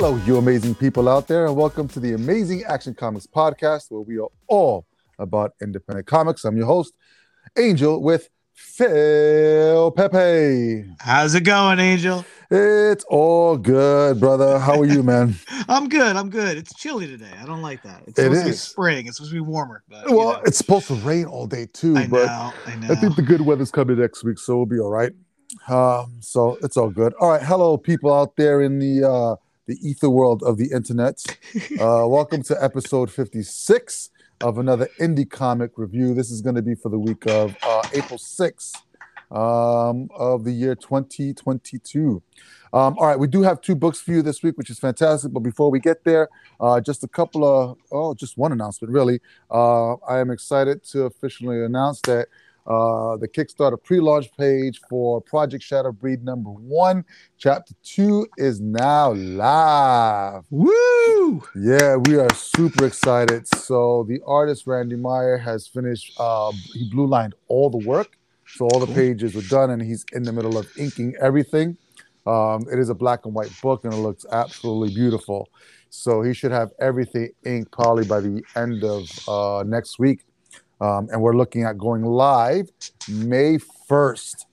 Hello, you amazing people out there, and welcome to the Amazing Action Comics podcast, where we are all about independent comics. I'm your host, Angel, with Phil Pepe. How's it going, Angel? It's all good, brother. How are you, man? I'm good. I'm good. It's chilly today. I don't like that. It's It supposed to be spring. It's supposed to be warmer. But, you well, know, it's supposed to rain all day too, I but know. I know. I think the good weather's coming next week, so we'll be all right. Um, so it's all good. All right, hello, people out there in the uh, the ether world of the internet. Uh, welcome to episode 56 of another indie comic review. This is going to be for the week of uh, April 6th um, of the year 2022. Um, all right, we do have two books for you this week, which is fantastic. But before we get there, uh, just a couple of, oh, just one announcement, really. Uh, I am excited to officially announce that uh, the Kickstarter pre-launch page for Project Shadow Breed number one, chapter two, is now live. Woo! Yeah, we are super excited. So the artist Randy Meyer has finished. Uh, he blue lined all the work, so all the pages are done, and he's in the middle of inking everything. Um, it is a black and white book, and it looks absolutely beautiful. So he should have everything inked probably by the end of uh, next week, um, and we're looking at going live May first.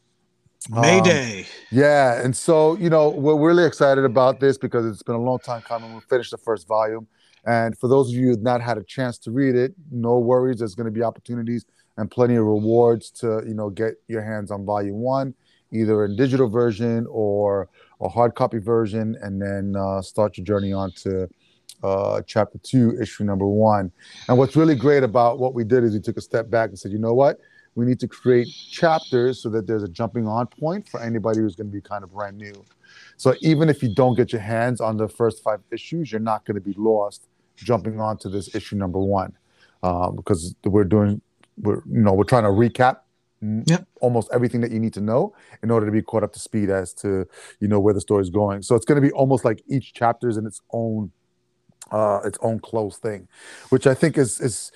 Mayday. Yeah, and so you know we're really excited about this because it's been a long time coming. We finished the first volume, and for those of you who've not had a chance to read it, no worries. There's going to be opportunities and plenty of rewards to you know get your hands on volume one, either in digital version or a hard copy version, and then uh, start your journey on to uh, chapter two, issue number one. And what's really great about what we did is we took a step back and said, you know what? We need to create chapters so that there's a jumping on point for anybody who's going to be kind of brand new. So even if you don't get your hands on the first five issues, you're not going to be lost jumping on to this issue number one uh, because we're doing, we're you know, we're trying to recap Yep. almost everything that you need to know in order to be caught up to speed as to you know where the story's going. So it's going to be almost like each chapter is in its own uh, its own closed thing, which I think is is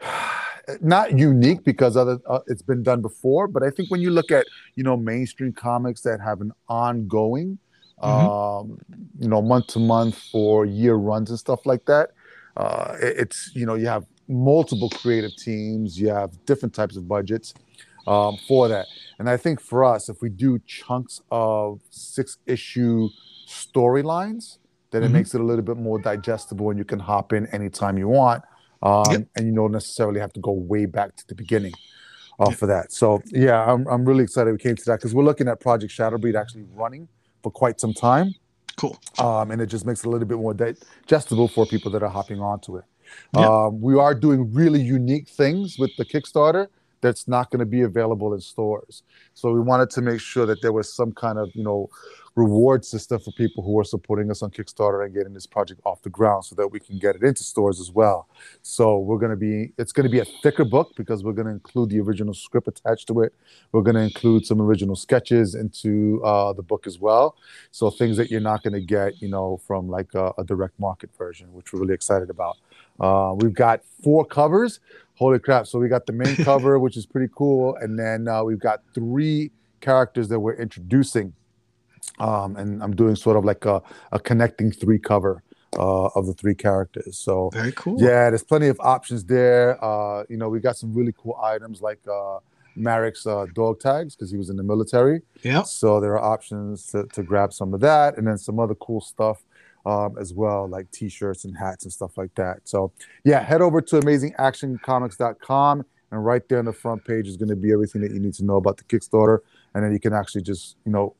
not unique because other uh, it's been done before. But I think when you look at you know mainstream comics that have an ongoing, um, you know, month to month or year runs and stuff like that, uh, it- it's you know you have multiple creative teams, you have different types of budgets um, for that. And I think for us, if we do chunks of six issue storylines, then it Mhm. makes it a little bit more digestible and you can hop in anytime you want. Um, Yep. And you don't necessarily have to go way back to the beginning uh, for that. So, yeah, I'm, I'm really excited we came to that because we're looking at Project Shadowbreed actually running for quite some time. Cool. Um, and it just makes it a little bit more digestible for people that are hopping onto it. Yep. Um, we are doing really unique things with the Kickstarter that's not going to be available in stores. So we wanted to make sure that there was some kind of, you know, reward system for people who are supporting us on Kickstarter and getting this project off the ground so that we can get it into stores as well. So we're going to be, it's going to be a thicker book because we're going to include the original script attached to it. We're going to include some original sketches into uh, the book as well. So things that you're not going to get, you know, from like a, a direct market version, which we're really excited about. Uh, we've got four covers. Holy crap! So we got the main cover, which is pretty cool, and then uh, we've got three characters that we're introducing. Um, and I'm doing sort of like a, a connecting three cover uh, of the three characters. So Very cool. yeah, there's plenty of options there. Uh, you know, we got some really cool items like uh, Marek's uh, dog tags because he was in the military. Yep. So there are options to, to grab some of that, and then some other cool stuff um, as well, like T-shirts and hats and stuff like that. So yeah, head over to AmazingActionComics.com, and right there on the front page is going to be everything that you need to know about the Kickstarter, and then you can actually just you know,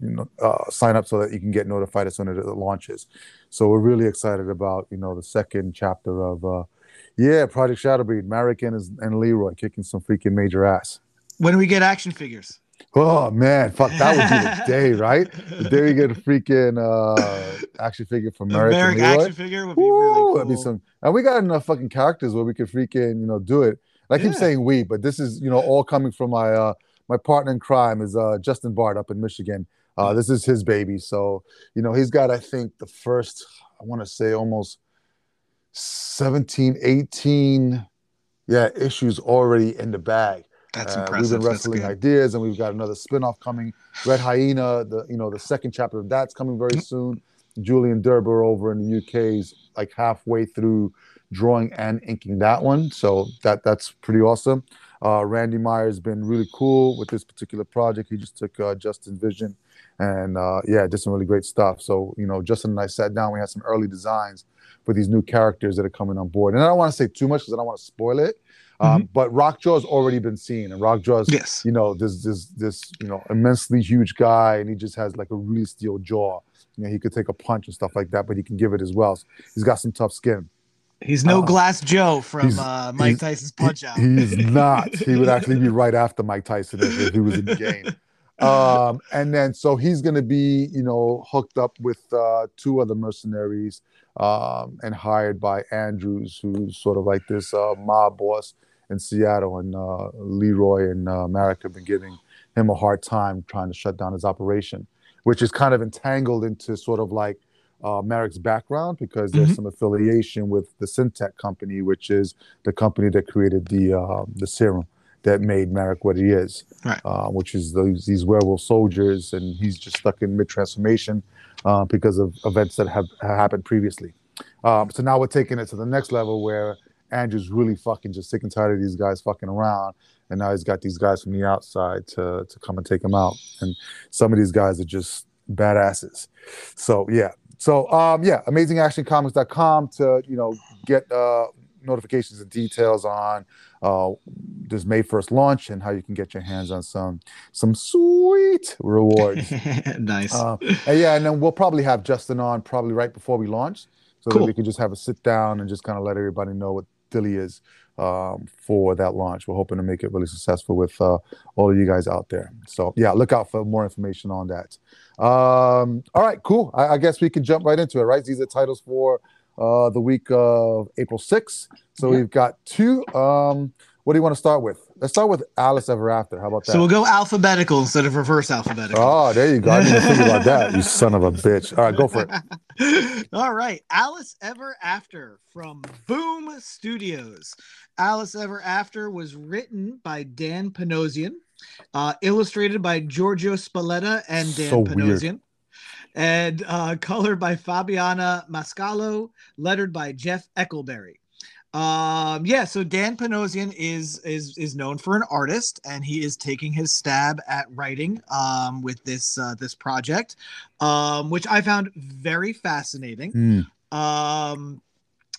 you know, uh, sign up so that you can get notified as soon as it launches. So we're really excited about you know the second chapter of. Uh, yeah, Project Shadowbreed, Marek and, and Leroy kicking some freaking major ass. When do we get action figures? Oh man, fuck, that would be the day, right? The day we get a freaking uh, action figure from American Leroy. action figure would be Woo, really cool. that'd be some. And we got enough fucking characters where we could freaking, you know, do it. And I keep saying we, but this is, you know, all coming from my uh my partner in crime is uh Justin Bart up in Michigan. Uh, this is his baby, so you know he's got I think the first I want to say almost 17, 18, yeah, issues already in the bag. That's Uh, impressive. We've been wrestling ideas, and we've got another spin-off coming. Red Hyena, the you know the second chapter of that's coming very soon. Julian Derber over in the UK is like halfway through drawing and inking that one, so that that's pretty awesome. Uh, Randy Meyer's been really cool with this particular project. He just took uh, Justin Vision, and uh, yeah, did some really great stuff. So you know, Justin and I sat down. We had some early designs for these new characters that are coming on board. And I don't want to say too much because I don't want to spoil it. Um, mm-hmm. But Rockjaw's already been seen, and Rockjaw's, yes. you know, this this this you know immensely huge guy, and he just has like a really steel jaw. You know, he could take a punch and stuff like that, but he can give it as well. So he's got some tough skin. He's no uh, Glass Joe from uh, Mike Tyson's Punch Out. He's not. he would actually be right after Mike Tyson if he was in the game. Um, and then so he's going to be, you know, hooked up with uh, two other mercenaries um, and hired by Andrews, who's sort of like this uh, mob boss in Seattle. And uh, Leroy and uh, Marek have been giving him a hard time trying to shut down his operation, which is kind of entangled into sort of like uh, Marek's background because there's mm-hmm. some affiliation with the Syntec company, which is the company that created the uh, the serum that made Marek what he is, right. uh, which is those, these werewolf soldiers, and he's just stuck in mid transformation uh, because of events that have, have happened previously. Um, so now we're taking it to the next level where Andrew's really fucking just sick and tired of these guys fucking around, and now he's got these guys from the outside to to come and take him out, and some of these guys are just badasses. So yeah, so um, yeah, amazingactioncomics.com to you know get uh, notifications and details on uh, this May 1st launch and how you can get your hands on some some sweet rewards. nice. Uh, and yeah, and then we'll probably have Justin on probably right before we launch, so cool. that we can just have a sit down and just kind of let everybody know what Dilly is um, for that launch. We're hoping to make it really successful with uh, all of you guys out there. So yeah, look out for more information on that. Um, all right, cool. I, I guess we can jump right into it, right? These are titles for uh, the week of April 6th. So yeah. we've got two. Um, what do you want to start with? Let's start with Alice Ever After. How about that? So we'll go alphabetical instead of reverse alphabetical. Oh, there you go. I didn't think about that. You son of a bitch. All right, go for it. All right. Alice Ever After from Boom Studios. Alice Ever After was written by Dan Panosian, uh, illustrated by Giorgio Spalletta and Dan so Panosian. Weird and uh, colored by Fabiana Mascolo, lettered by Jeff Eckleberry. Um, yeah, so Dan Panosian is is is known for an artist, and he is taking his stab at writing um, with this uh, this project, um, which I found very fascinating. Mm. Um,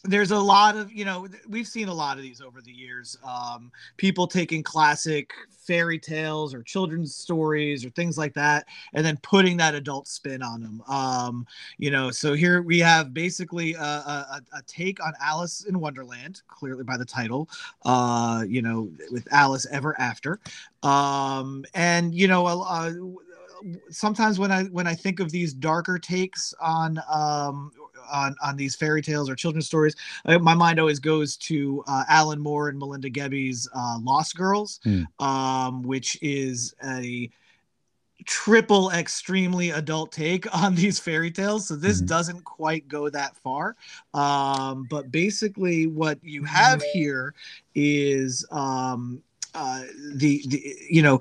there's a lot of you know we've seen a lot of these over the years um, people taking classic fairy tales or children's stories or things like that and then putting that adult spin on them um, you know so here we have basically a, a, a, take on alice in wonderland clearly by the title uh, you know with alice ever after um, and you know uh, sometimes when I when I think of these darker takes on um, on on these fairy tales or children's stories, uh, my mind always goes to uh, Alan Moore and Melinda Gebbie's uh, Lost Girls, mm. um, which is a triple extremely adult take on these fairy tales so this mm-hmm. doesn't quite go that far um, but basically what you have here is um, uh, the, the you know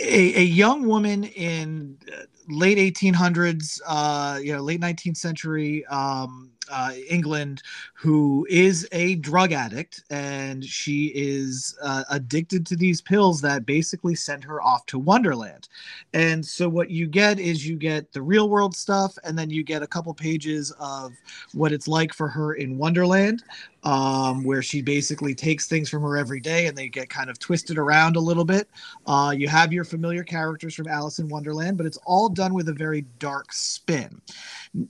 a, a young woman in uh, late 1800s uh, you know late 19th century um, uh, England who is a drug addict and she is uh, addicted to these pills that basically send her off to Wonderland. And so what you get is you get the real world stuff and then you get a couple pages of what it's like for her in Wonderland um, where she basically takes things from her every day and they get kind of twisted around a little bit. Uh, you have your familiar characters from Alice in Wonderland, but it's all done with a very dark spin.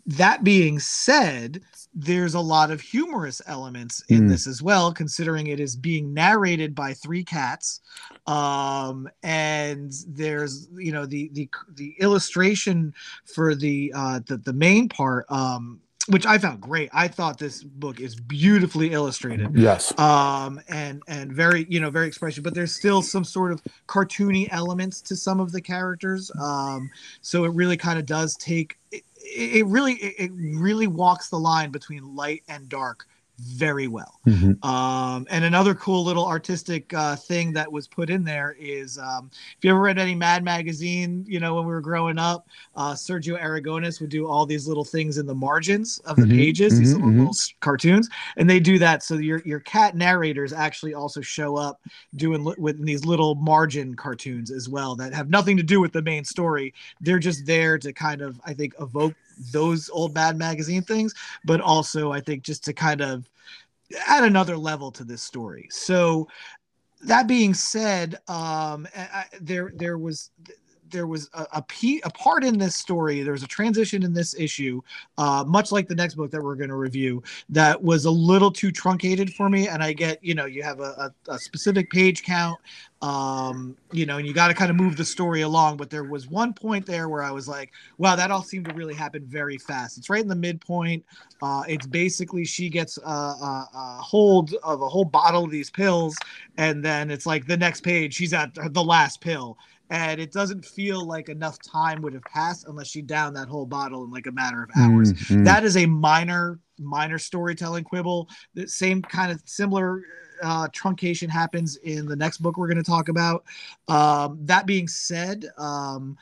That being said, there's a lot of humorous elements in mm. this as well, considering it is being narrated by three cats. Um, and there's you know the the the illustration for the uh the, the main part um which I found great. I thought this book is beautifully illustrated. Yes. Um, and and very you know very expressive, but there's still some sort of cartoony elements to some of the characters. Um, so it really kind of does take it, it really it really walks the line between light and dark very well. Mhm. Um, and another cool little artistic uh, thing that was put in there is um, if you ever read any Mad magazine, you know, when we were growing up, uh, Sergio Aragonés would do all these little things in the margins of the Mhm, pages, these mhm, little, little s- cartoons, and they do that. So your your cat narrators actually also show up doing li- with these little margin cartoons as well that have nothing to do with the main story. They're just there to kind of, I think, evoke those old Mad magazine things, but also I think just to kind of add another level to this story. So that being said, um, I, there there was there was a, a, pe- a part in this story. There was a transition in this issue, uh, much like the next book that we're going to review, that was a little too truncated for me. And I get, you know, you have a, a, a specific page count, um, you know, and you got to kind of move the story along. But there was one point there where I was like, wow, that all seemed to really happen very fast. It's right in the midpoint. Uh, it's basically she gets a, a, a hold of a whole bottle of these pills, and then it's like the next page she's at the last pill, and it doesn't feel like enough time would have passed unless she downed that whole bottle in like a matter of hours. Mm, mm. That is a minor minor storytelling quibble. The same kind of similar uh, truncation happens in the next book we're going to talk about. Um, that being said, um,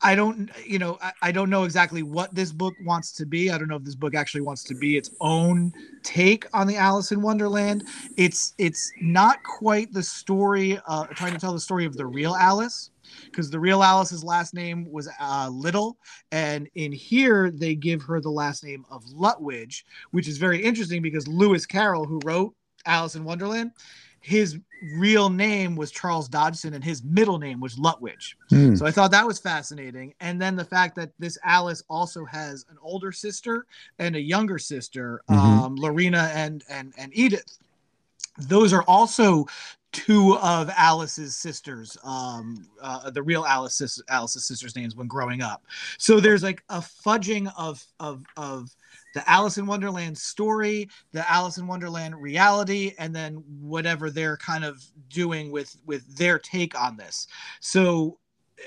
I don't, you know, I, I don't know exactly what this book wants to be. I don't know if this book actually wants to be its own take on the Alice in Wonderland. It's it's not quite the story, uh, trying to tell the story of the real Alice, because the real Alice's last name was uh, Liddell, and in here they give her the last name of Lutwidge, which is very interesting because Lewis Carroll, who wrote Alice in Wonderland, his real name was Charles Dodgson, and his middle name was Lutwidge. Mm. So I thought that was fascinating. And then the fact that this Alice also has an older sister and a younger sister, Mhm. um, Lorina and and and Edith. Those are also two of Alice's sisters, um, uh, the real Alice Alice's sisters' names when growing up. So there's like a fudging of of of the Alice in Wonderland story, the Alice in Wonderland reality, and then whatever they're kind of doing with with their take on this. So eh,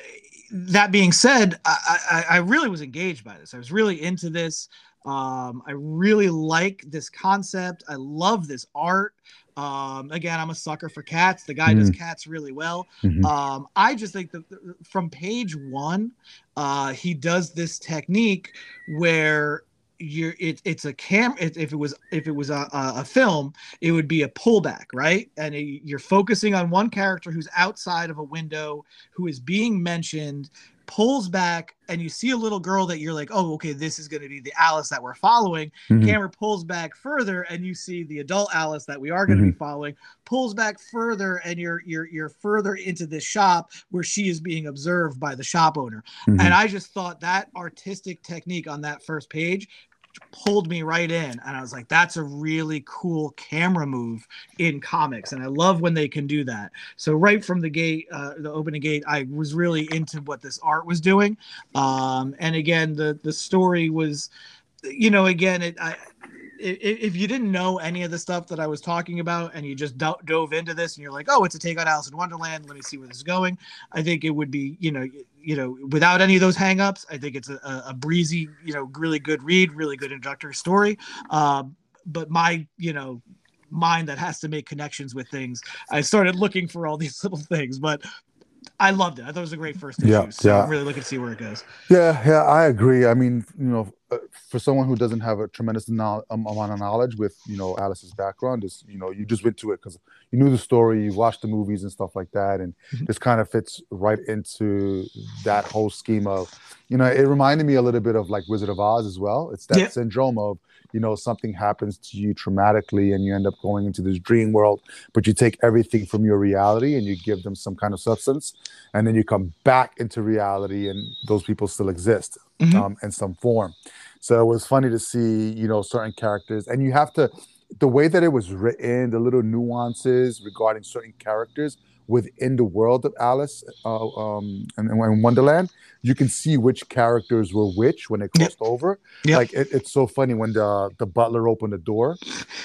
that being said, I, I, I really was engaged by this. I was really into this. Um, I really like this concept. I love this art. Um, again, I'm a sucker for cats. The guy does cats really well. Mhm. Um, I just think that from page one, uh, he does this technique where you're it, it's a cam it, if it was if it was a, a, film it would be a pullback right and it- you're focusing on one character who's outside of a window who is being mentioned pulls back and you see a little girl that you're like oh okay this is going to be the alice that we're following Mhm. camera pulls back further and you see the adult alice that we are going to be following pulls back further and you're you're you're further into this shop where she is being observed by the shop owner Mhm. and i just thought that artistic technique on that first page pulled me right in and i was like that's a really cool camera move in comics and i love when they can do that. So right from the gate uh, the opening gate i was really into what this art was doing. Um, and again the the story was you know again it i if, you didn't know any of the stuff that I was talking about and you just do- dove into this and you're like, oh, it's a take on Alice in Wonderland. Let me see where this is going. I think it would be, you know, you know, without any of those hangups, I think it's a, a a breezy, you know, really good read, really good introductory story. Um, but my, you know, mind that has to make connections with things, I started looking for all these little things. But I loved it. I thought it was a great first issue. Yeah, so yeah. I'm really looking to see where it goes. Yeah, yeah, I agree. I mean, you know, uh, for someone who doesn't have a tremendous um, amount of knowledge with, you know, Alice's background, is you know, you just went to it because you knew the story, you watched the movies and stuff like that, and Mhm. this kind of fits right into that whole scheme of, you know, it reminded me a little bit of like Wizard of Oz as well. It's that Yeah. syndrome of, you know, something happens to you traumatically, and you end up going into this dream world, but you take everything from your reality and you give them some kind of substance, and then you come back into reality, and those people still exist Mhm. um, in some form. So it was funny to see, you know, certain characters, and you have to, the way that it was written, the little nuances regarding certain characters within the world of Alice uh, um, and, and Wonderland, you can see which characters were which when they Yep. crossed over. Yep. Like it, it's so funny when the the butler opened the door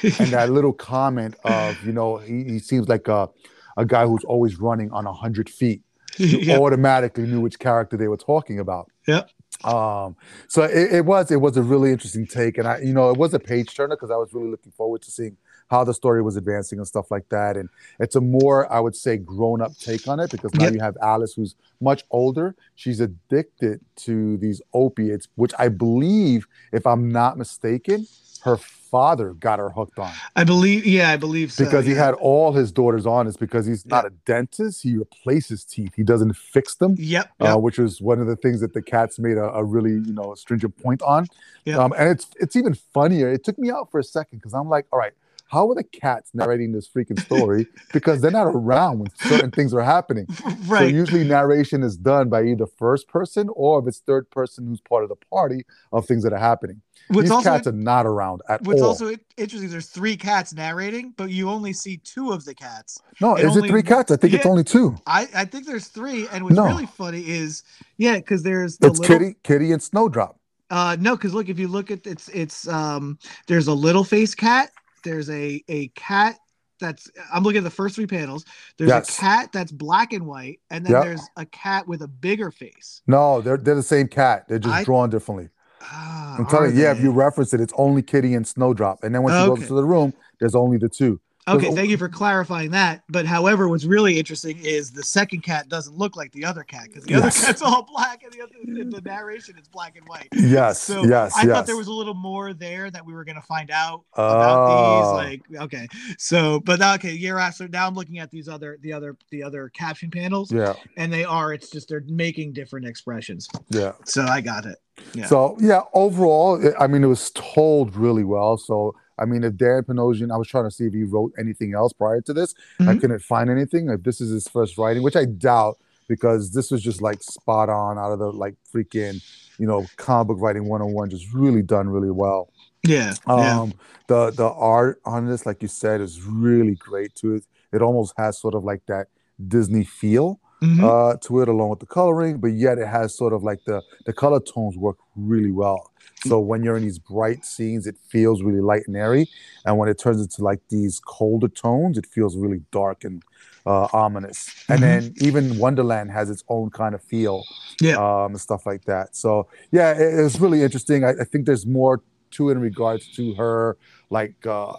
and that little comment of, you know, he, he seems like a a guy who's always running on a hundred feet you yeah. automatically knew which character they were talking about. Yep. Um, so it, it was it was a really interesting take, and I you know it was a page turner because I was really looking forward to seeing how the story was advancing and stuff like that. And it's a more I would say grown up take on it because now Yep. you have Alice who's much older. She's addicted to these opiates, which I believe, if I'm not mistaken, her father got her hooked on I believe, yeah, I believe so. because he had all his daughters on. It's because he's not a dentist; he replaces teeth. He doesn't fix them Yep. uh, which was one of the things that the cats made a, a really you know stringent point on. Yeah. Um, and it's it's even funnier. It took me out for a second because I'm like, all right, how are the cats narrating this freaking story? because they're not around when certain things are happening. Right. So usually narration is done by either first person or if it's third person who's part of the party of things that are happening. what's These cats are not around at what's all. What's also interesting. There's three cats narrating, but you only see two of the cats. no, it is only- it three cats? I think it's only two. I I think there's three, and what's No. really funny is yeah, because there's the It's little, Kitty, Kitty, and Snowdrop. Uh, no, because look, if you look at it's it's um, there's a little face cat. There's a a cat that's I'm looking at the first three panels. There's Yes. a cat that's black and white, and then Yep. there's a cat with a bigger face. No, they're they're the same cat. They're just I- drawn differently. Ah, I'm telling you, yeah, if you reference it, it's only Kitty and Snowdrop. And then once you Okay. go to the room, there's only the two. Okay, thank you for clarifying that. But however, what's really interesting is the second cat doesn't look like the other cat because the other cat's all black and the other in the narration is black and white. Yes, So yes, I yes. thought there was a little more there that we were gonna find out about these. Oh. Like, okay, so but okay, you're right. So now I'm looking at these other the other the other caption panels, yeah, and they are. It's just they're making different expressions. yeah. So I got it. Yeah. So yeah, overall, I mean, it was told really well. So I mean, if Dan Panosian, I was trying to see if he wrote anything else prior to this. I Mhm. couldn't find anything. If this is his first writing, which I doubt, because this was just like spot on out of the like freaking, you know, comic book writing 101, just really done really well. Yeah. yeah. Um, the the art on this, like you said, is really great too. It, it almost has sort of like that Disney feel Mhm. uh, to it, along with the coloring, but yet it has sort of like the the color tones work really well. So when you're in these bright scenes, it feels really light and airy, and when it turns into like these colder tones, it feels really dark and uh, ominous. And Mhm. then even Wonderland has its own kind of feel, Yeah. um, and stuff like that. So yeah, it, it was really interesting. I, I think there's more to it in regards to her like uh,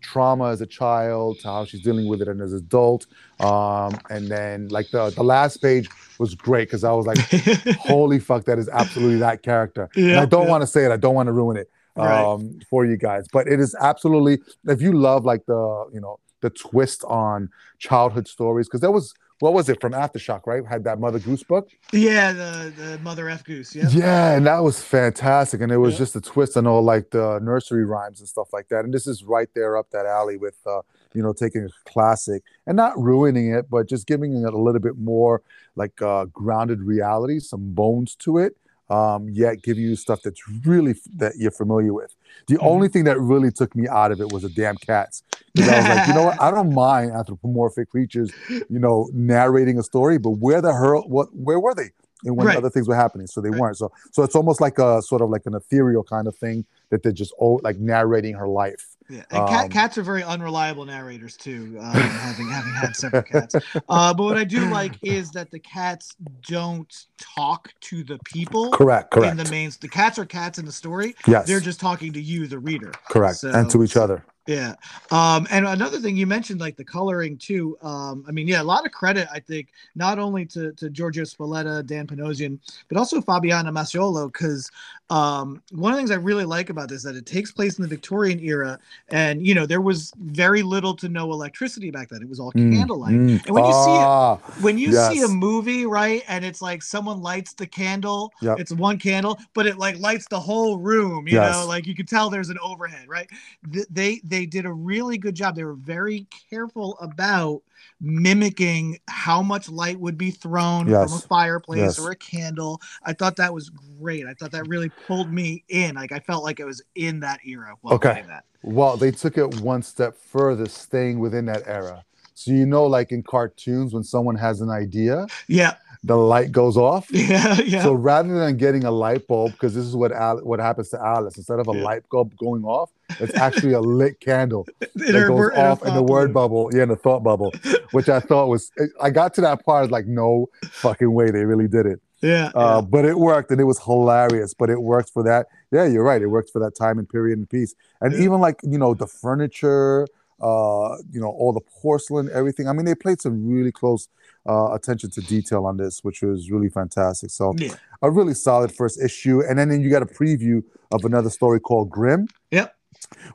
trauma as a child, to how she's dealing with it and as an adult, um, and then like the the last page was great because I was like, holy fuck, that is absolutely that character. and I don't yeah. want to say it. I don't want to ruin it Right. um, for you guys, but it is absolutely. If you love like the you know the twist on childhood stories, because there was what was it from Aftershock, right? Had that Mother Goose book. yeah. The the mother f goose. Yeah. Yeah, and that was fantastic. And it was Yeah. just a twist on all like the nursery rhymes and stuff like that. And this is right there up that alley with uh, you know, taking a classic and not ruining it, but just giving it a little bit more like uh grounded reality, some bones to it. Um, yet give you stuff that's really that you're familiar with. The Mhm. only thing that really took me out of it was the damn cats. Because I was like, you know what? I don't mind anthropomorphic creatures, you know, narrating a story, but where the hell, what, where were they? And when Right. other things were happening, so they Right. weren't. So, so it's almost like a sort of like an ethereal kind of thing that they're just oh, like narrating her life. Yeah, and cat, Um, cats are very unreliable narrators too. Um, having having had several cats, uh, but what I do like is that the cats don't talk to the people Correct, correct. in the main. The cats are cats in the story. yes, They're just talking to you, the reader. correct, and to each other. Yeah. Um, and another thing you mentioned, like the coloring too. Um, I mean, yeah, a lot of credit, I think, not only to, to Giorgio Spalletta, Dan Panosian, but also Fabiana Mascolo, because um, one of the things I really like about this is that it takes place in the Victorian era, and you know there was very little to no electricity back then. It was all Mm, candlelight. mm. And when you see it- Ah, When you see a movie, right, and it's like someone lights the candle, Yep. it's one candle, but it like lights the whole room. You Yes. know, like you can tell there's an overhead, right? Th- They they did a really good job. They were very careful about mimicking how much light would be thrown from a fireplace Yes. or a candle. I thought that was great. I thought that really pulled me in. Like I felt like I was in that era while Okay. that. Well, they took it one step further, staying within that era. So you know, like in cartoons, when someone has an idea, Yeah, the light goes off. yeah, yeah. So rather than getting a light bulb, because this is what Al- what happens to Alice, instead of a Yeah. light bulb going off, it's actually a lit candle that her goes wor- in her off in the word balloon. bubble, yeah, in the thought bubble, which I thought was. I got to that part, I was like, no fucking way, they really did it. Yeah, Uh, yeah. But it worked and it was hilarious. But it worked for that. Yeah, you're right. It worked for that time and period and piece. And Yeah. even like, you know, the furniture, uh, you know, all the porcelain, everything. I mean, they played some really close uh, attention to detail on this, which was really fantastic. So yeah. a really solid first issue. And then, then you got a preview of another story called Grim. Yep.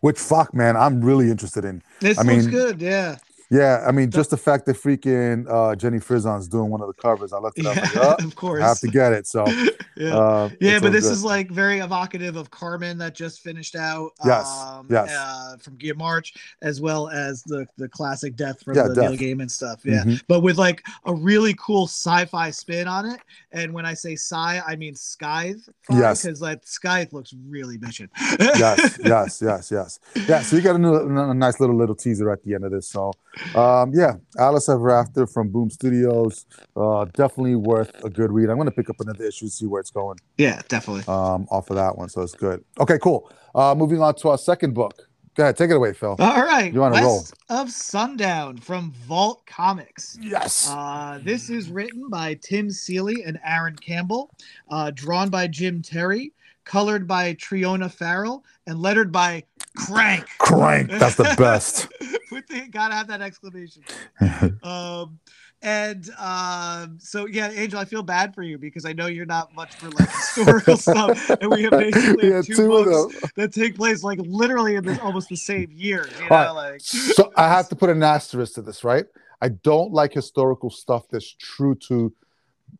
Which fuck, man, I'm really interested in. This I looks mean, good. Yeah, Yeah, I mean, just the fact that freaking uh, Jenny Frison's doing one of the covers, I looked it up. yeah, Like, oh, of course. I have to get it. So, yeah. uh, Yeah, but this good. is like very evocative of Karmen that just finished out. Yes, um, yes. Uh, from Guillem March, as well as the the classic Death from Yeah, the Neil Death. Gaiman stuff. Yeah, Mhm. but with like a really cool sci-fi spin on it. And when I say sci, I mean Scythe. Yes. because like Scythe looks really mission. yes, yes, yes, yes. Yeah, so you got a, a nice little little teaser at the end of this. So, um, yeah, Alice Ever After from Boom Studios, uh, definitely worth a good read. I'm going to pick up another issue, and see where it's going yeah, definitely. um, off of that one. So it's good. Okay, cool. Uh, moving on to our second book. Go ahead, take it away, Phil. All right, You wanna roll. West of Sundown from Vault Comics. Yes. Uh, this is written by Tim Seeley and Aaron Campbell, uh, drawn by Jim Terry, colored by Triona Farrell, and lettered by Crank. Crank. That's the best. With the, gotta have that exclamation. Um, and um, so yeah, Angel, I feel bad for you because I know you're not much for like historical stuff, and we have basically yeah, have two, two books that take place like literally in this almost the same year. You know, right. like so I have to put an asterisk to this, right? I don't like historical stuff that's true to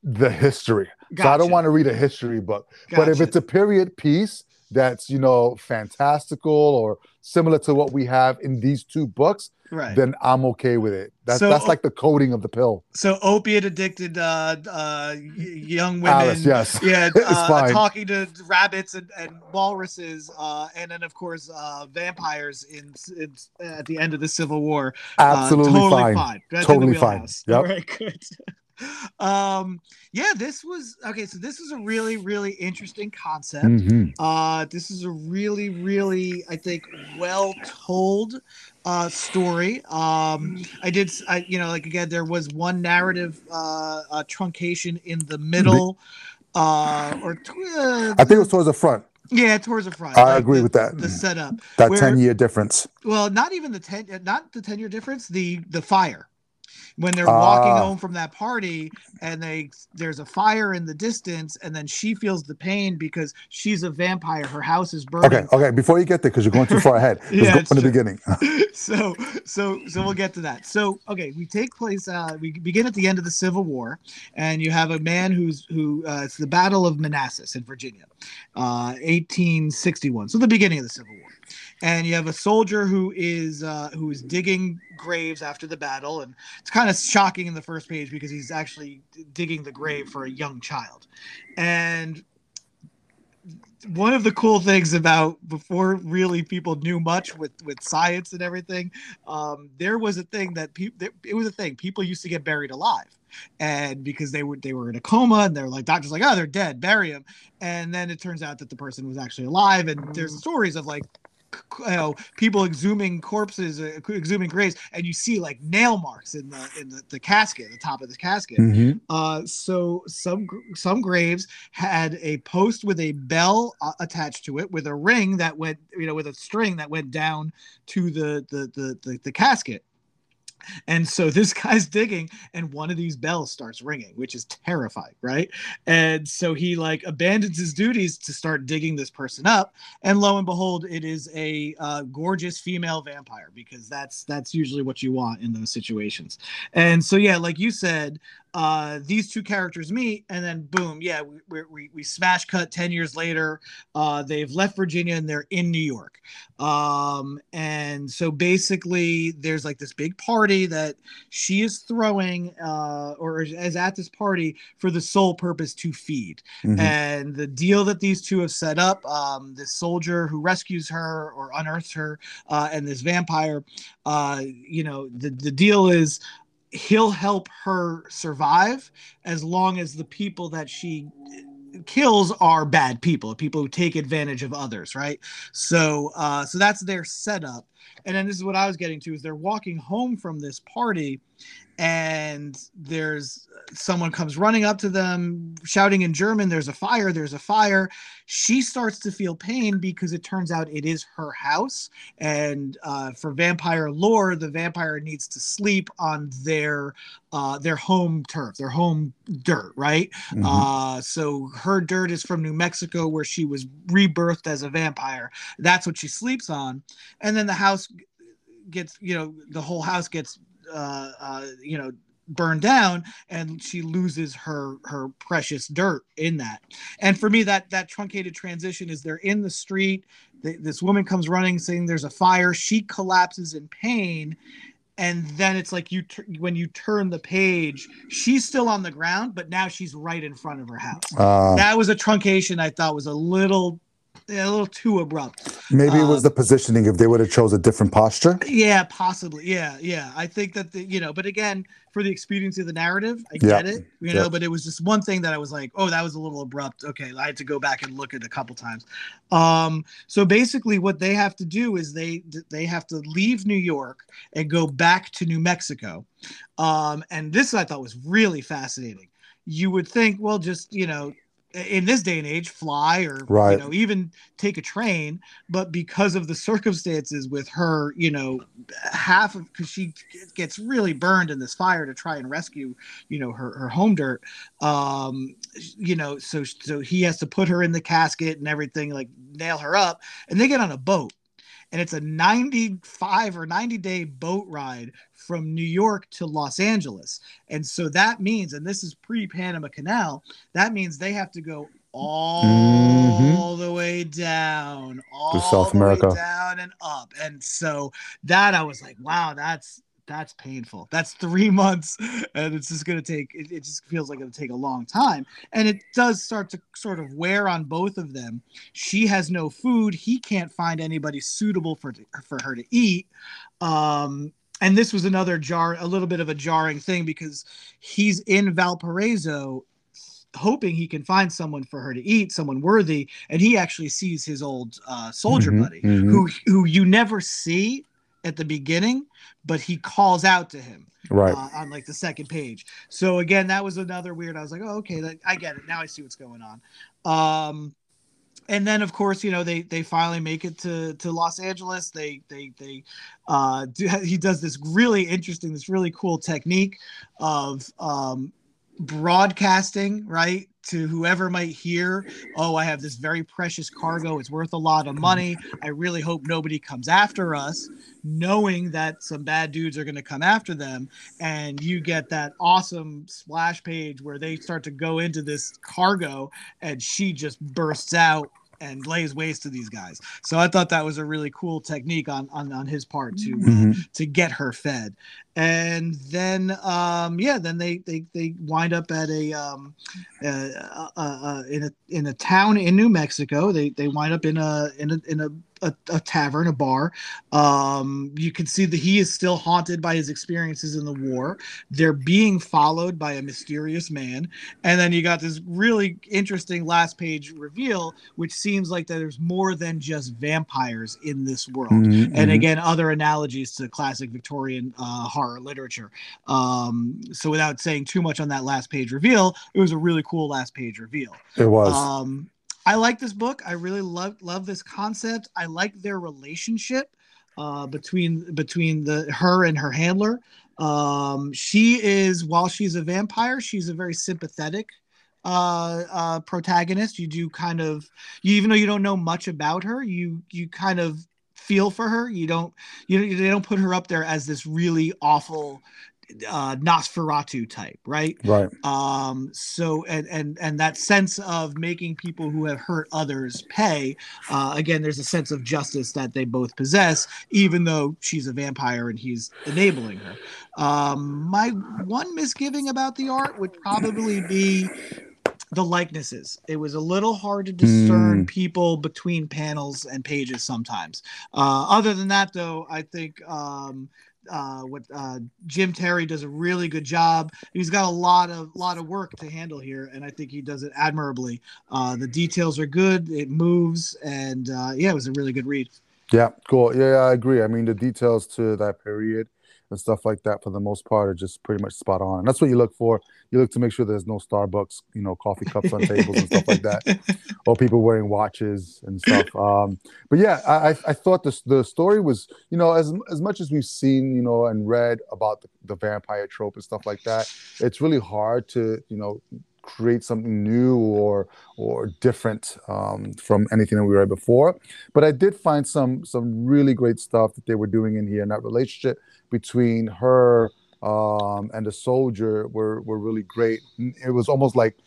the history. So I don't want to read a history book. But if it's a period piece that's, you know, fantastical or similar to what we have in these two books, right. then I'm okay with it. That's So- that's like the coding of the pill. so opiate addicted uh, uh, young women. Alice, yes. Yeah, uh, talking to rabbits and, and walruses, uh, and then of course uh, vampires in, in at the end of the Civil War. Uh, Absolutely totally fine. fine. That's Totally fine. Yep. All right, good. um, yeah, this was okay. So this is a really, really interesting concept. Mhm. Uh, this is a really, really, I think, well told uh, story. Um, I did, I, you know, like again, there was one narrative uh, uh, truncation in the middle, uh, or tw- uh, I think it was towards the front. yeah, towards the front. I like agree the- with that. The setup. That where- 10 year difference. Well, not even the ten, not the ten year difference. The the fire when they're walking Ah. home from that party and they there's a fire in the distance and then she feels the pain because she's a vampire her house is burning Okay, okay. Before you get there, because you're going too far ahead, Yeah, from the beginning. so so so we'll get to that so okay we take place uh we begin at the end of the civil war and you have a man who's who uh it's the battle of manassas in virginia uh 1861 so the beginning of the civil war and you have a soldier who is uh who is digging graves after the battle. And it's kind of shocking in the first page because he's actually digging the grave for a young child. And one of the cool things about before really people knew much with with science and everything um, there was a thing that people it was a thing. People used to get buried alive. And because they were they were in a coma and they're like doctors like oh they're dead. Bury them and then it turns out that the person was actually alive. And there's stories of like you know people exhuming corpses uh, exhuming graves and you see like nail marks in the in the, the casket the top of the casket Mhm. uh, so some some graves had a post with a bell uh, attached to it, with a ring that went, you know, with a string that went down to the the the the, the casket. And so this guy's digging, and one of these bells starts ringing, which is terrifying, right? And so he like abandons his duties to start digging this person up, and lo and behold, it is a uh, gorgeous female vampire because that's that's usually what you want in those situations. And so yeah, like you said, uh, these two characters meet, and then boom, yeah, we we, we, smash cut ten years later. Uh, they've left Virginia and they're in New York. Um, and so basically, there's like this big party that she is throwing, uh, or is at this party for the sole purpose to feed. Mhm. And the deal that these two have set up, um, this soldier who rescues her or unearths her, uh, and this vampire, uh, you know, the, the deal is he'll help her survive as long as the people that she kills are bad people people who take advantage of others right? So uh so that's their setup and then this is what I was getting to is they're walking home from this party and there's someone comes running up to them shouting in german there's a fire there's a fire. She starts to feel pain because it turns out it is her house and uh, for vampire lore the vampire needs to sleep on their uh, their home turf their home dirt right? Mm-hmm. uh, so her dirt is from new mexico where she was rebirthed as a vampire. That's what she sleeps on. And then the house gets you know the whole house gets uh, uh, you know burned down and she loses her her precious dirt in that. And for me that that truncated transition is they're in the street they, this woman comes running saying there's a fire she collapses in pain and then it's like you when you turn the page she's still on the ground but now she's right in front of her house. Uh, that was a truncation i thought was a little a little too abrupt. Maybe it was the um, positioning. If they would have chose a different posture. Yeah, possibly. Yeah, yeah. I think that the you know, but again, for the expediency of the narrative, I get it. You know, but it was just one thing that I was like, oh, that was a little abrupt. Okay, I had to go back and look at a couple times. Um, so basically, what they have to do is they they have to leave New York and go back to New Mexico. Um, and this I thought was really fascinating. You would think, well, just you know, in this day and age fly or right. you know even take a train but because of the circumstances with her you know half of because she gets really burned in this fire to try and rescue you know her, her home dirt um you know so so he has to put her in the casket and everything like nail her up and they get on a boat and it's a 95 or 90 day boat ride from New York to Los Angeles. And so that means, and this is pre Panama Canal, that means they have to go all mm-hmm. the way down, all to South America, down and up. And so that I was like, wow, that's that's painful. That's three months, and it's just going to take. It, it, just feels like it'll take a long time, and it does start to sort of wear on both of them. She has no food. He can't find anybody suitable for for her to eat. Um, and this was another jar, a little bit of a jarring thing because he's in Valparaiso hoping he can find someone for her to eat, someone worthy, and he actually sees his old uh, soldier mm-hmm, buddy, mm-hmm. who who you never see at the beginning, but he calls out to him right uh, on like the second page. So again, that was another weird. I was like, oh, okay, I get it now. I see what's going on. Um, and then of course you know they they finally make it to to los angeles they they they uh do, he does this really interesting this really cool technique of um broadcasting right to whoever might hear, oh, I have this very precious cargo. It's worth a lot of money. I really hope nobody comes after us, knowing that some bad dudes are going to come after them. And you get that awesome splash page where they start to go into this cargo and she just bursts out and lays waste to these guys. So I thought that was a really cool technique on on, on his part to mm-hmm. to get her fed. And then um yeah, then they they they wind up at a um uh, uh, uh, in a in a town in New Mexico. They they wind up in a in a in a a, a, tavern, a bar. Um, you can see that he is still haunted by his experiences in the war. They're being followed by a mysterious man, and then you got this really interesting last page reveal, which seems like that there's more than just vampires in this world. Mm-hmm. And again, other analogies to classic Victorian uh, horror literature. Um, so without saying too much on that last page reveal, it was a really cool last page reveal. It was. Um, I like this book. I really love love this concept. I like their relationship uh, between between the her and her handler. Um, she is while she's a vampire, she's a very sympathetic uh, uh, protagonist. You do kind of you even though you don't know much about her, you you kind of feel for her. You don't you know, they don't put her up there as this really awful uh Nosferatu type, right? Right. Um so and and and that sense of making people who have hurt others pay uh again there's a sense of justice that they both possess even though she's a vampire and he's enabling her. Um my one misgiving about the art would probably be the likenesses. It was a little hard to discern mm. people between panels and pages sometimes. Uh, other than that, though, I think um, uh, what uh, Jim Terry does a really good job. He's got a lot of lot of work to handle here, and I think he does it admirably. Uh, the details are good. It moves, and uh, yeah, it was a really good read. Yeah, cool. Yeah, I agree. I mean, the details to that period and stuff like that, for the most part, are just pretty much spot on. And that's what you look for. You look to make sure there's no Starbucks, you know, coffee cups on tables and stuff like that, or people wearing watches and stuff. Um, but yeah, I, I thought this the story was, you know, as as much as we've seen, you know, and read about the, the vampire trope and stuff like that, it's really hard to, you know, create something new or or different um, from anything that we read before. But I did find some some really great stuff that they were doing in here, and that relationship between her um, and the soldier were were really great. It was almost like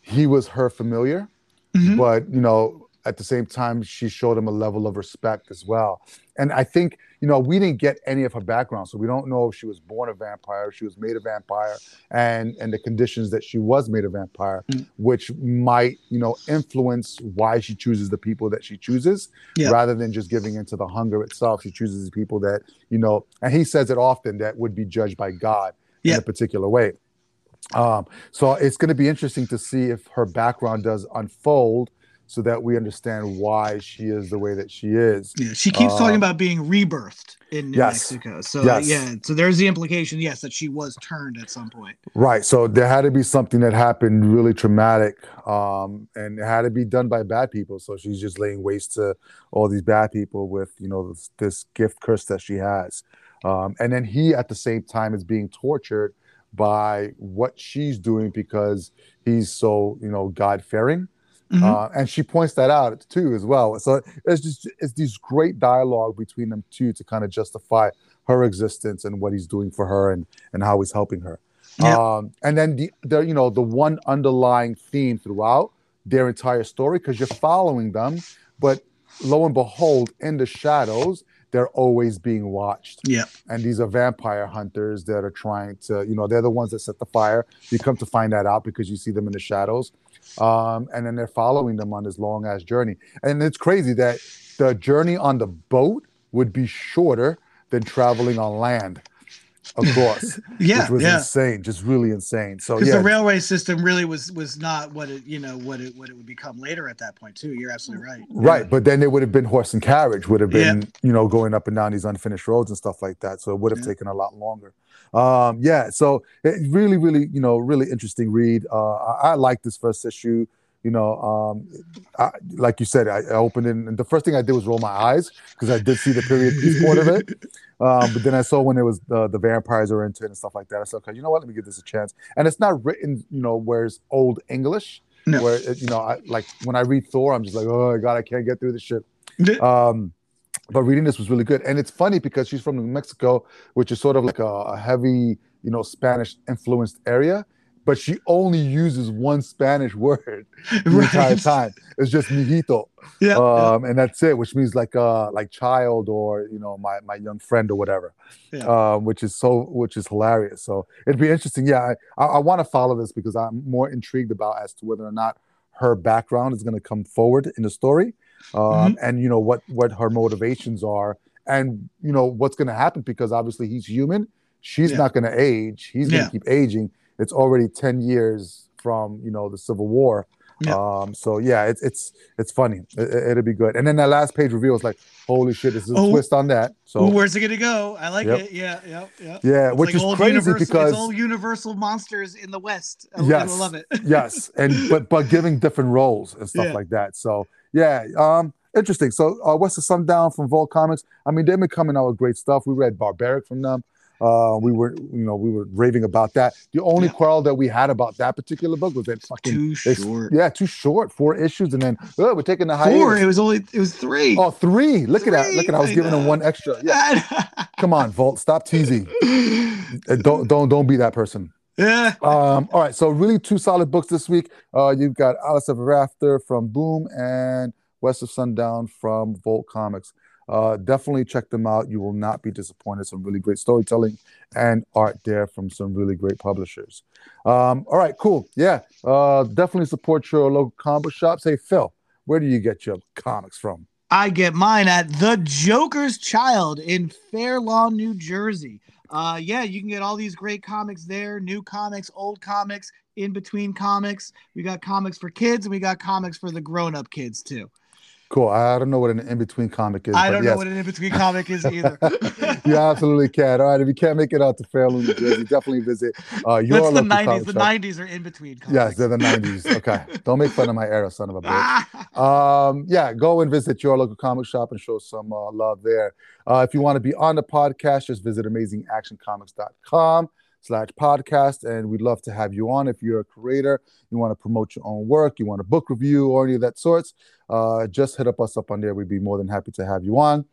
he was her familiar, mm-hmm. but you know at the same time she showed him a level of respect as well and i think you know we didn't get any of her background so we don't know if she was born a vampire she was made a vampire and and the conditions that she was made a vampire mm. which might you know influence why she chooses the people that she chooses yeah. rather than just giving into the hunger itself she chooses the people that you know and he says it often that would be judged by god yeah. in a particular way um, so it's going to be interesting to see if her background does unfold so that we understand why she is the way that she is. Yeah, she keeps uh, talking about being rebirthed in New yes, Mexico. So yes. yeah, so there's the implication, yes, that she was turned at some point. Right. So there had to be something that happened really traumatic, um, and it had to be done by bad people. So she's just laying waste to all these bad people with you know this, this gift curse that she has, um, and then he at the same time is being tortured by what she's doing because he's so you know God fearing. Mm-hmm. Uh, and she points that out too as well. So it's just it's these great dialogue between them two to kind of justify her existence and what he's doing for her and and how he's helping her. Yeah. Um, and then the the you know the one underlying theme throughout their entire story because you're following them, but lo and behold, in the shadows, they're always being watched. Yeah. And these are vampire hunters that are trying to, you know, they're the ones that set the fire. You come to find that out because you see them in the shadows. Um, and then they're following them on this long ass journey. And it's crazy that the journey on the boat would be shorter than traveling on land across. yeah, which was yeah. insane, just really insane. So yeah, the railway system really was was not what it you know what it what it would become later at that point too. You're absolutely right. Right, yeah. but then it would have been horse and carriage, would have been yeah. you know going up and down these unfinished roads and stuff like that. So it would have taken a lot longer. Um, yeah, so it really, really, you know, really interesting read. Uh, I, I like this first issue you know, um, I, like you said, I, I, opened it, and the first thing I did was roll my eyes because I did see the period piece part of it. Um, but then I saw when it was the, the vampires are into it and stuff like that. I said, okay, you know what? Let me give this a chance. And it's not written, you know, where's old English, no. where it, you know, I, like when I read Thor, I'm just like, oh God, I can't get through this shit. Um, but reading this was really good, and it's funny because she's from New Mexico, which is sort of like a, a heavy, you know, Spanish influenced area but she only uses one Spanish word the right. entire time. It's just mijito. Yeah, um, yeah. and that's it, which means like uh like child or you know my my young friend or whatever. Yeah. Um, which is so which is hilarious. So it'd be interesting. Yeah, I, I, I want to follow this because I'm more intrigued about as to whether or not her background is going to come forward in the story, um, mm-hmm. and you know what what her motivations are, and you know what's going to happen because obviously he's human. She's yeah. not going to age. He's going to keep aging it's already 10 years from you know the civil war. Yeah. um so yeah it's it's it's funny. It, will be good. And then that last page reveal is like holy shit this is a oh, twist on that. So where's it gonna go? I like yep. it. Yeah yeah yeah yeah it's which like is crazy because all universal monsters in the west. I, yes, I love it. Yes and but but giving different roles and stuff yeah. like that. So yeah um interesting. So uh west of sundown from vault comics. I mean they've been coming out with great stuff. We read barbaric from them uh, we were, you know, we were raving about that. The only yeah. quarrel that we had about that particular book was that fucking too short. Yeah, too short. Four issues, and then oh, we're taking the high. Four. It was only. It was three. Oh, three. Look three. at that. Look at. I was I giving know. him one extra. Yeah. Come on, Vault. Stop teasing. Uh, don't don't don't be that person. Yeah. Um, all right. So really two solid books this week. Uh, you've got Alice Ever After from Boom and West of Sundown from Vault Comics. Uh, definitely check them out. You will not be disappointed. Some really great storytelling and art there from some really great publishers. Um, all right, cool. Yeah, uh, definitely support your local comic shops. Hey, Phil, where do you get your comics from? I get mine at The Joker's Child in Fair Lawn, New Jersey. Uh, yeah, you can get all these great comics there new comics, old comics, in between comics. We got comics for kids and we got comics for the grown up kids too. Cool. I don't know what an in between comic is. I don't yes. know what an in between comic is either. you absolutely can. All right. If you can't make it out to Fairlawn, New Jersey, definitely visit uh, your That's the nineties. The shop. nineties are in between comics. Yes, they're the 90s. Okay. Don't make fun of my era, son of a bitch. Um, yeah, go and visit your local comic shop and show some uh, love there. Uh, if you want to be on the podcast, just visit amazingactioncomics.com slash podcast. And we'd love to have you on. If you're a creator, you want to promote your own work, you want a book review or any of that sorts, uh, just hit up us up on there. We'd be more than happy to have you on.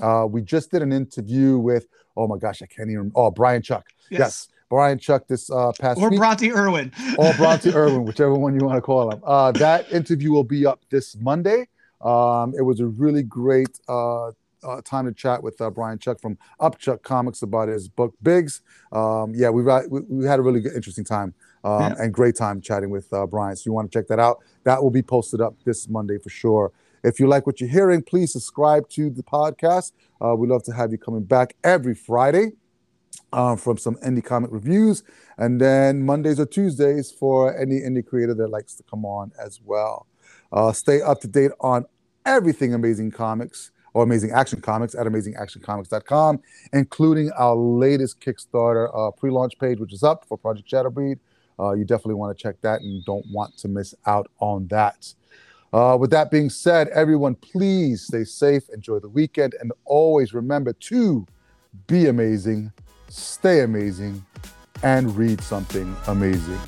Uh, we just did an interview with, oh my gosh, I can't even, oh, Brian Chuck. Yes. Brian Chuck this uh, past Or week. Bronte Irwin. or Bronte Irwin, whichever one you want to call him. Uh, that interview will be up this Monday. Um, it was a really great uh, uh, time to chat with uh, Brian Chuck from Upchuck Comics about his book Bigs. Um, yeah, we've had, we, we had a really good, interesting time um, Yeah. and great time chatting with uh, Brian. So you want to check that out? That will be posted up this Monday for sure. If you like what you're hearing, please subscribe to the podcast. Uh, we love to have you coming back every Friday um, from some indie comic reviews, and then Mondays or Tuesdays for any indie creator that likes to come on as well. Uh, stay up to date on everything Amazing Comics or Amazing Action Comics at amazingactioncomics.com, including our latest Kickstarter uh, pre-launch page, which is up for Project Shadowbreed. Uh, you definitely want to check that and don't want to miss out on that. Uh, with that being said, everyone, please stay safe, enjoy the weekend, and always remember to be amazing, stay amazing, and read something amazing.